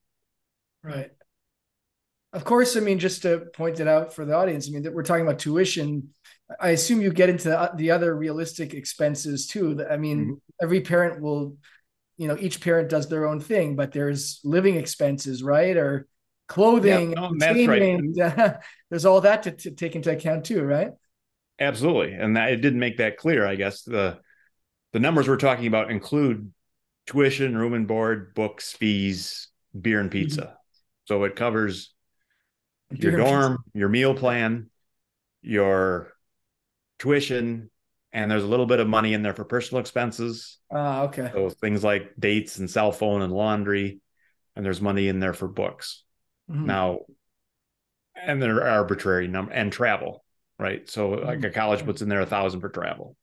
Right. Of course, I mean, just to point it out for the audience, I mean, that we're talking about tuition. I assume you get into the other realistic expenses too. I mean, mm-hmm. every parent will, you know, each parent does their own thing, but there's living expenses, right? Or clothing, yeah, no, that's right. there's all that to, to, take into account too, right? Absolutely, and that it didn't make that clear. I guess the the numbers we're talking about include tuition, room and board, books, fees, beer and pizza. Mm-hmm. So it covers your dorm, your meal plan, your tuition, and there's a little bit of money in there for personal expenses. Ah, uh, okay. So things like dates and cell phone and laundry, and there's money in there for books. Mm-hmm. Now, and there are arbitrary number and travel, right? So mm-hmm. like a college puts in there a thousand for travel.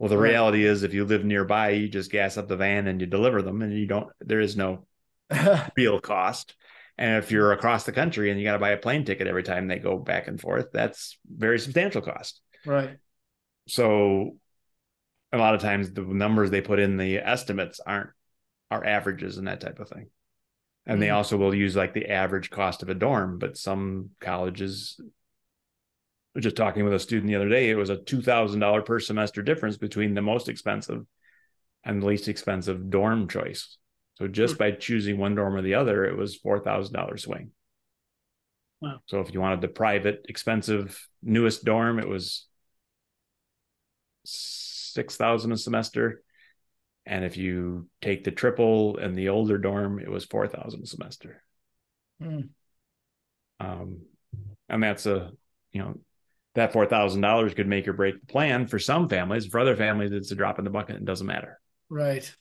Well, the right. reality is, if you live nearby, you just gas up the van and you deliver them, and you don't. There is no real cost. And if you're across the country and you got to buy a plane ticket every time they go back and forth, that's very substantial cost. Right. So a lot of times the numbers they put in the estimates aren't are averages and that type of thing. And mm-hmm. they also will use like the average cost of a dorm, but some colleges just talking with a student the other day, it was a two thousand dollar per semester difference between the most expensive and the least expensive dorm choice. So just by choosing one dorm or the other, it was four thousand dollars swing. Wow. So if you wanted the private, expensive, newest dorm, it was six thousand a semester. And if you take the triple and the older dorm, it was four thousand a semester. Mm. Um, and that's a you know that four thousand dollars could make or break the plan for some families. For other families, it's a drop in the bucket. and doesn't matter. Right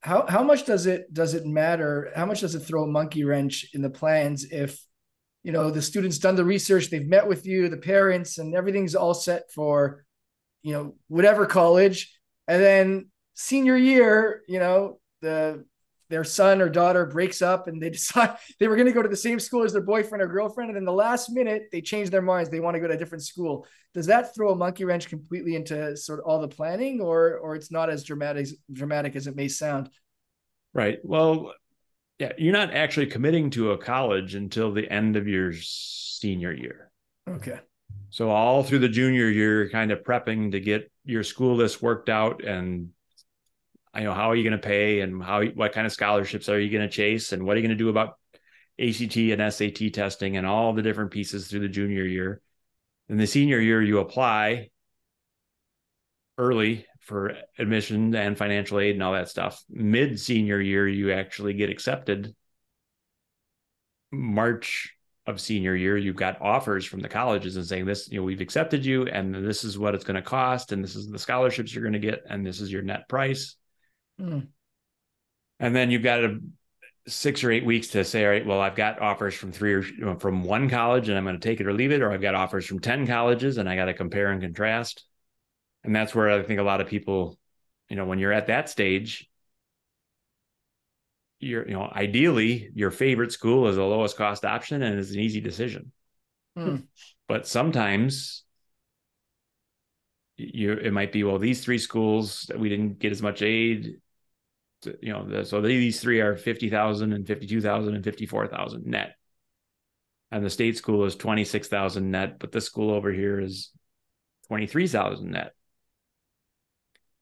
how how much does it does it matter? How much does it throw a monkey wrench in the plans if you know the students done the research, they've met with you, the parents, and everything's all set for you know whatever college, and then senior year, you know the their son or daughter breaks up and they decide they were going to go to the same school as their boyfriend or girlfriend and then the last minute they change their minds. They want to go to a different school. Does that throw a monkey wrench completely into sort of all the planning or or it's not as dramatic dramatic as it may sound? Right. Well yeah you're not actually committing to a college until the end of your senior year. Okay. So all through the junior year kind of prepping to get your school list worked out and you know how are you going to pay and how what kind of scholarships are you going to chase and what are you going to do about ACT and SAT testing and all the different pieces through the junior year. In the senior year, you apply early for admission and financial aid and all that stuff. Mid senior year, you actually get accepted. March of senior year, you've got offers from the colleges and saying this, you know, we've accepted you and this is what it's going to cost and this is the scholarships you're going to get and this is your net price. Mm. And then you've got a six or eight weeks to say, all right, well, I've got offers from three or you know, from one college and I'm going to take it or leave it, or I've got offers from 10 colleges and I got to compare and contrast. And that's where I think a lot of people, you know, when you're at that stage, you're, you know, ideally your favorite school is the lowest cost option and is an easy decision. Mm. But sometimes you it might be well these three schools that we didn't get as much aid you know, the, so these three are 50,000 and 52,000 and 54,000 net. and the state school is 26,000 net, but this school over here is 23,000 net.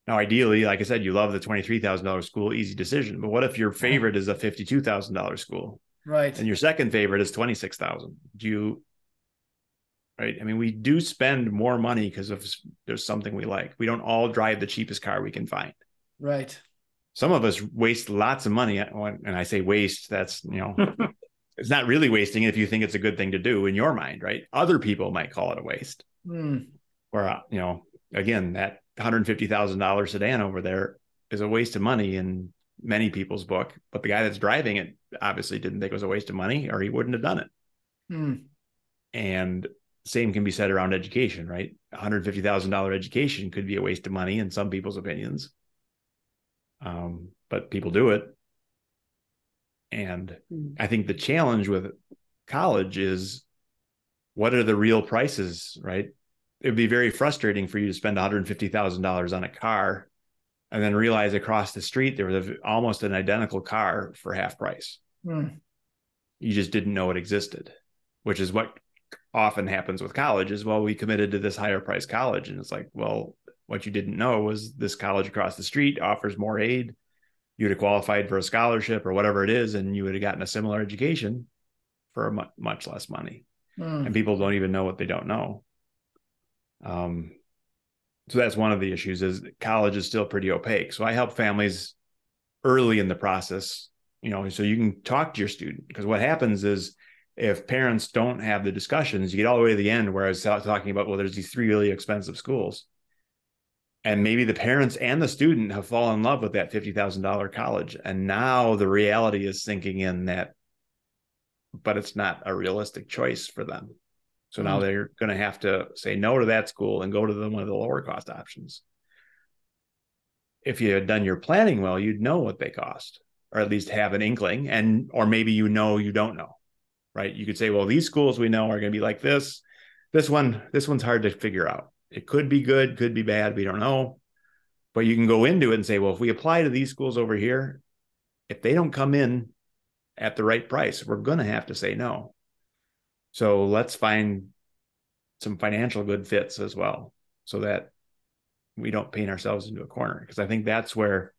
Now, ideally, like I said, you love the $23,000 school, easy decision. But what if your favorite is a $52,000 school? Right. And your second favorite is 26,000. Do you, right? I mean, we do spend more money because of there's something we like. We don't all drive the cheapest car we can find. Right. Some of us waste lots of money. And I say waste, that's, you know, it's not really wasting if you think it's a good thing to do in your mind, right? Other people might call it a waste. Mm. Or, uh, you know, again, that $150,000 sedan over there is a waste of money in many people's book, but the guy that's driving it obviously didn't think it was a waste of money or he wouldn't have done it. Mm. And same can be said around education, right? $150,000 education could be a waste of money in some people's opinions. Um, but people do it. And Mm. I think the challenge with college is what are the real prices, right? It'd be very frustrating for you to spend $150,000 on a car and then realize across the street there was a, almost an identical car for half price. Mm. You just didn't know it existed, which is what often happens with college is well we committed to this higher price college and it's like well what you didn't know was this college across the street offers more aid. You'd have qualified for a scholarship or whatever it is and you would have gotten a similar education for much, much less money. Mm. and people don't even know what they don't know. Um so that's one of the issues is college is still pretty opaque. So i help families early in the process you know so you can talk to your student because what happens is if parents don't have the discussions you get all the way to the end where i was talking about well there's these three really expensive schools and maybe the parents and the student have fallen in love with that $50,000 college. And now the reality is sinking in that but it's not a realistic choice for them. So now Mm. they're going to have to say no to that school and go to the, one of the lower cost options. If you had done your planning well you'd know what they cost or at least have an inkling and or maybe you know you don't know right? You could say well these schools we know are going to be like this. This one this one's hard to figure out it could be good could be bad we don't know. But you can go into it and say well if we apply to these schools over here if they don't come in at the right price we're going to have to say no. So let's find some financial good fits as well so that we don't paint ourselves into a corner. Because i think that's where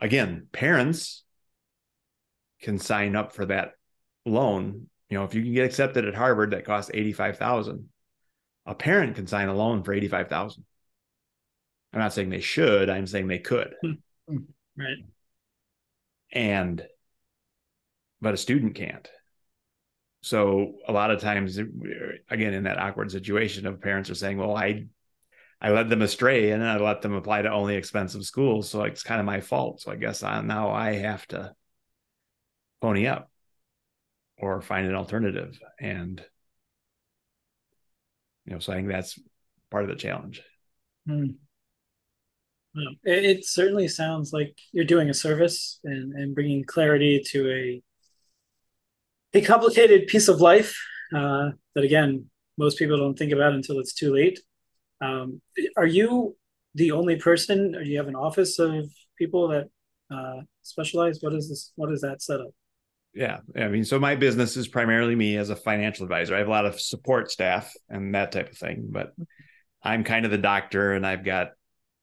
again parents can sign up for that loan. You know if you can get accepted at harvard that costs 85000 a parent can sign a loan for 85000 i'm not saying they should i'm saying they could. Hmm. Hmm. Right. and but a student can't. So a lot of times again in that awkward situation of parents are saying well i i led them astray and i let them apply to only expensive schools so it's kind of my fault. So i guess I, now i have to pony up or find an alternative. And you know so i think that's part of the challenge Mm. Well, It, it certainly sounds like you're doing a service and, and bringing clarity to a a complicated piece of life uh, that again most people don't think about until it's too late. Um, are you the only person, or do you have an office of people that uh, specialize? What is this? What is that setup? Yeah i mean so my business is primarily me as a financial advisor. I have a lot of support staff and that type of thing but mm-hmm. i'm kind of the doctor and i've got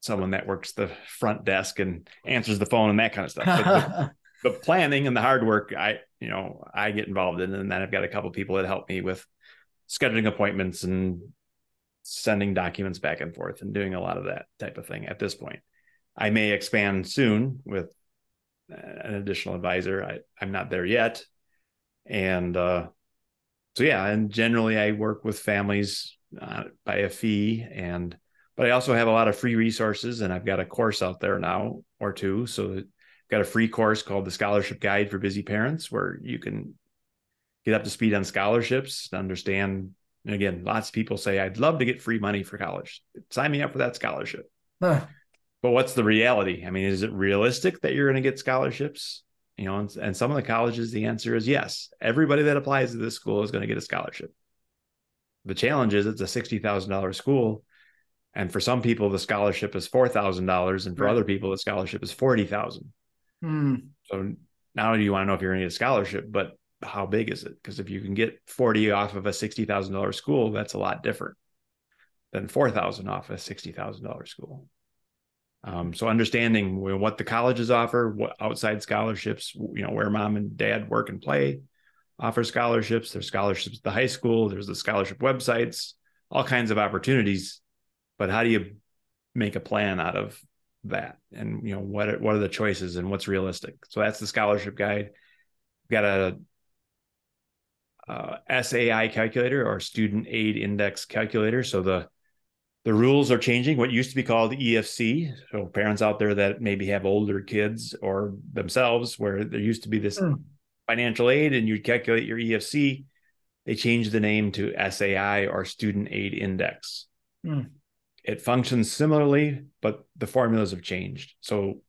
someone that works the front desk and answers the phone and that kind of stuff. But the, the planning and the hard work i you know i get involved in and then i've got a couple people that help me with scheduling appointments and sending documents back and forth and doing a lot of that type of thing at this point. I may expand soon with an additional advisor. I, I'm not there yet. And uh, so, yeah, and generally I work with families uh, by a fee. And, but I also have a lot of free resources and I've got a course out there now or two. So, I've got a free course called the Scholarship Guide for Busy Parents where you can get up to speed on scholarships, understand. And again, lots of people say, I'd love to get free money for college. Sign me up for that scholarship. Huh. But what's the reality? I mean, is it realistic that you're going to get scholarships? You know, and, and some of the colleges, the answer is yes. Everybody that applies to this school is going to get a scholarship. The challenge is it's a sixty thousand dollars school, and for some people the scholarship is four thousand dollars, and for Right. other people the scholarship is forty thousand. Mm. So now you want to know if you're going to get a scholarship, but how big is it? Because if you can get 40 off of a $60,000 school, that's a lot different than 4,000 off a $60,000 school. Um, so understanding what the colleges offer, what outside scholarships, you know, where mom and dad work and play, offer scholarships. There's scholarships at the high school. There's the scholarship websites, all kinds of opportunities. But how do you make a plan out of that? And you know, what are, what are the choices and what's realistic? So that's the scholarship guide. We've got a uh, SAI calculator or student aid index calculator. So the the rules are changing. What used to be called EFC. So parents out there that maybe have older kids or themselves, where there used to be this mm. financial aid, and you'd calculate your EFC. They changed the name to SAI or Student Aid Index. Mm. It functions similarly, but the formulas have changed. So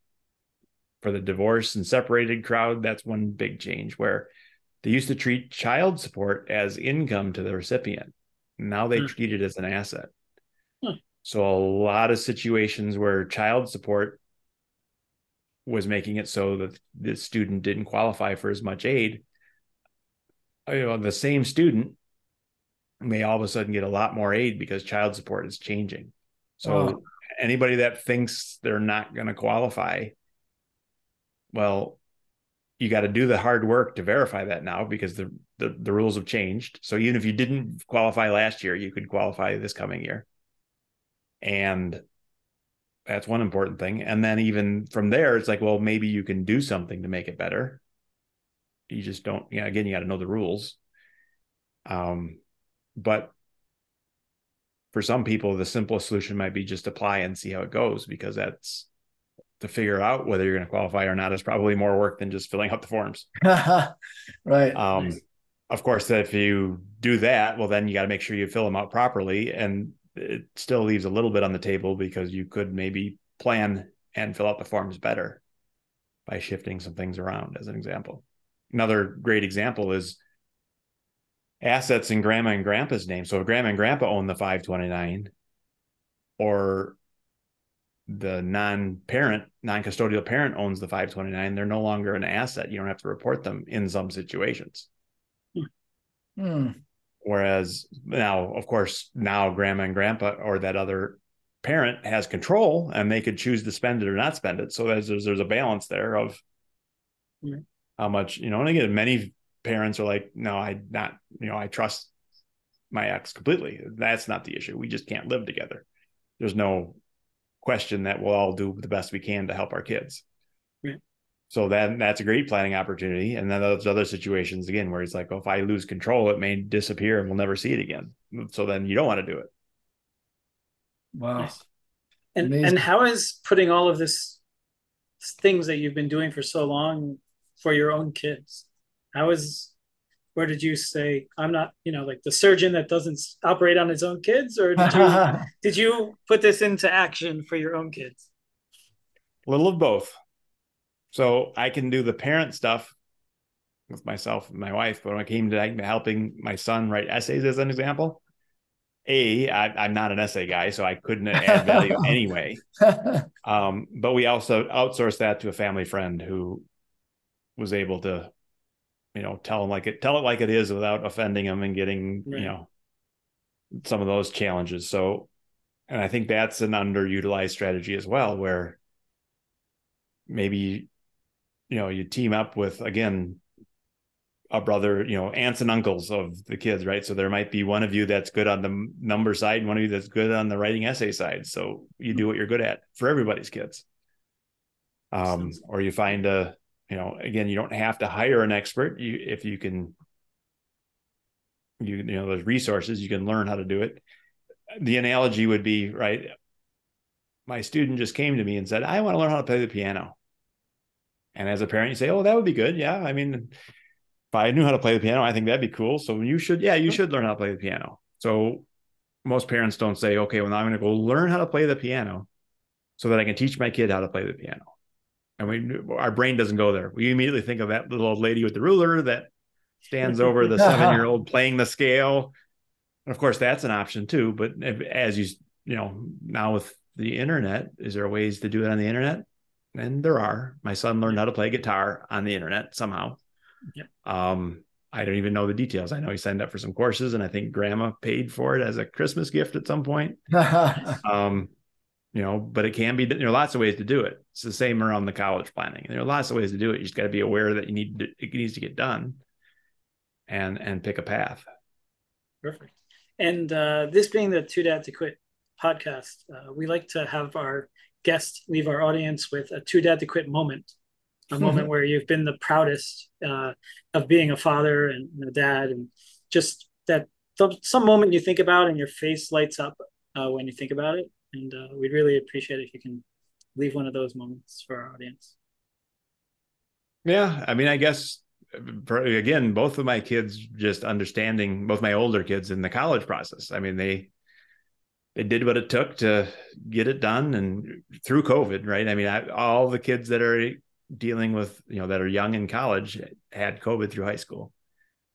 for the divorced and separated crowd, that's one big change where they used to treat child support as income to the recipient. Now they mm. treat it as an asset. Hmm. So a lot of situations where child support was making it so that the student didn't qualify for as much aid. Uh, you know, the same student may all of a sudden get a lot more aid because child support is changing. So oh. anybody that thinks they're not going to qualify, well, you got to do the hard work to verify that now because the, the the rules have changed. So even if you didn't qualify last year, you could qualify this coming year. And that's one important thing. And then even from there, it's like, well, maybe you can do something to make it better. You just don't, yeah, again, you got to know the rules. Um, but for some people, the simplest solution might be just apply and see how it goes because that's to figure out whether you're going to qualify or not is probably more work than just filling out the forms. right. Um, of course, if you do that, well, then you got to make sure you fill them out properly. And it still leaves a little bit on the table because you could maybe plan and fill out the forms better by shifting some things around as an example. Another great example is assets in grandma and grandpa's name. So if grandma and grandpa own the 529 or the non-parent non-custodial parent owns the 529 they're no longer an asset. You don't have to report them in some situations. Hmm. Whereas now, of course, now grandma and grandpa or that other parent has control and they could choose to spend it or not spend it. So there's there's, a balance there of yeah. how much, you know, and again, many parents are like, no, I not, you know, I trust my ex completely. That's not the issue. We just can't live together. There's no question that we'll all do the best we can to help our kids. Yeah so that that's a great planning opportunity. And then those other situations again where it's like, oh, if I lose control, it may disappear and we'll never see it again. So then you don't want to do it. Wow. And Amazing. and how is putting all of this things that you've been doing for so long for your own kids? How is where did you say I'm not, you know, like the surgeon that doesn't operate on his own kids, or did you did you put this into action for your own kids? A little of both. So I can do the parent stuff with myself and my wife, but when it came to helping my son write essays, as an example, a I, I'm not an essay guy, so I couldn't add value anyway. Um, but we also outsourced that to a family friend who was able to, you know, tell him like it, tell it like it is without offending him and getting, right. you know, some of those challenges. So, and I think that's an underutilized strategy as well, where maybe you know you team up with again a brother you know aunts and uncles of the kids right? So there might be one of you that's good on the number side and one of you that's good on the writing essay side. So you do what you're good at for everybody's kids. Um or you find a you know again you don't have to hire an expert. You if you can you you know those resources you can learn how to do it. The analogy would be right my student just came to me and said i want to learn how to play the piano and as a parent, you say, "Oh, that would be good." Yeah, I mean, if I knew how to play the piano, I think that'd be cool. So you should, yeah, you should learn how to play the piano. So most parents don't say, "Okay, well, now I'm going to go learn how to play the piano, so that I can teach my kid how to play the piano." And we, our brain doesn't go there. We immediately think of that little old lady with the ruler that stands over the seven-year-old playing the scale. And of course, that's an option too. But as you, you know, now with the internet, is there ways to do it on the internet? And there are. My son learned how to play guitar on the internet somehow. Yep. Um, I don't even know the details. I know he signed up for some courses, and I think grandma paid for it as a Christmas gift at some point. um, you know, but it can be. There are lots of ways to do it. It's the same around the college planning. There are lots of ways to do it. You just got to be aware that you need to, it needs to get done, and and pick a path. Perfect. And uh, this being the Too Dad to Quit podcast, uh, we like to have our guests leave our audience with a too dad to quit moment a mm-hmm. moment where you've been the proudest uh, of being a father and a dad, and just that some moment you think about and your face lights up uh, when you think about it. And uh, we'd really appreciate if you can leave one of those moments for our audience. Yeah, I mean, I guess again, both of my kids just understanding both my older kids in the college process. I mean, they they did what it took to get it done and through COVID, right? I mean, I, all the kids that are dealing with you know that are young in college had COVID through high school.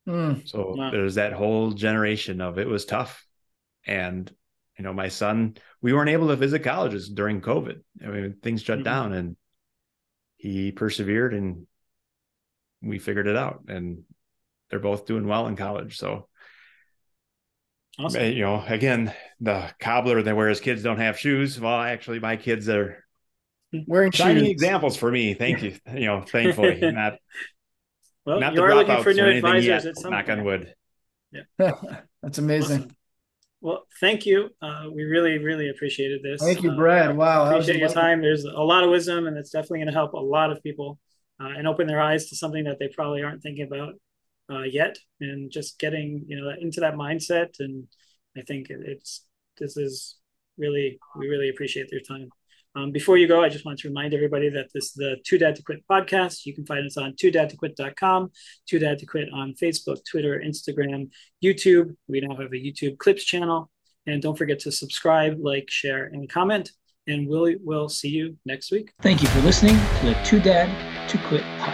Mm, so wow. there's that whole generation of it was tough, and you know my son we weren't able to visit colleges during COVID. I mean things shut mm-hmm. down, and he persevered, and we figured it out, and they're both doing well in college. So. Awesome. You know, again, the cobbler that where his kids don't have shoes. Well, actually, my kids are wearing shining shoes. examples for me. Thank you. You know, thankfully, not well, not you are looking for new advisors yet, at some knock point. on wood. Yeah, that's amazing. Awesome. Well, thank you. Uh, we really, really appreciated this. Thank you, Brad. Uh, wow, appreciate your time. There's a lot of wisdom, and it's definitely going to help a lot of people uh, and open their eyes to something that they probably aren't thinking about uh, yet, and just getting you know into that mindset. And I think it's this is really we really appreciate your time. Um, before you go, I just want to remind everybody that this is the Too Dad to Quit podcast. You can find us on toodadtoquit.com, Too Dad to Quit on Facebook, Twitter, Instagram, YouTube. We now have a YouTube clips channel. And don't forget to subscribe, like, share, and comment. And we'll, we'll see you next week. Thank you for listening to the Too Dad to Quit podcast.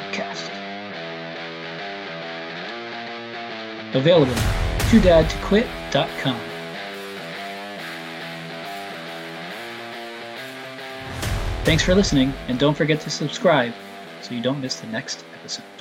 Available at toodadtoquit.com. Thanks for listening, and don't forget to subscribe so you don't miss the next episode.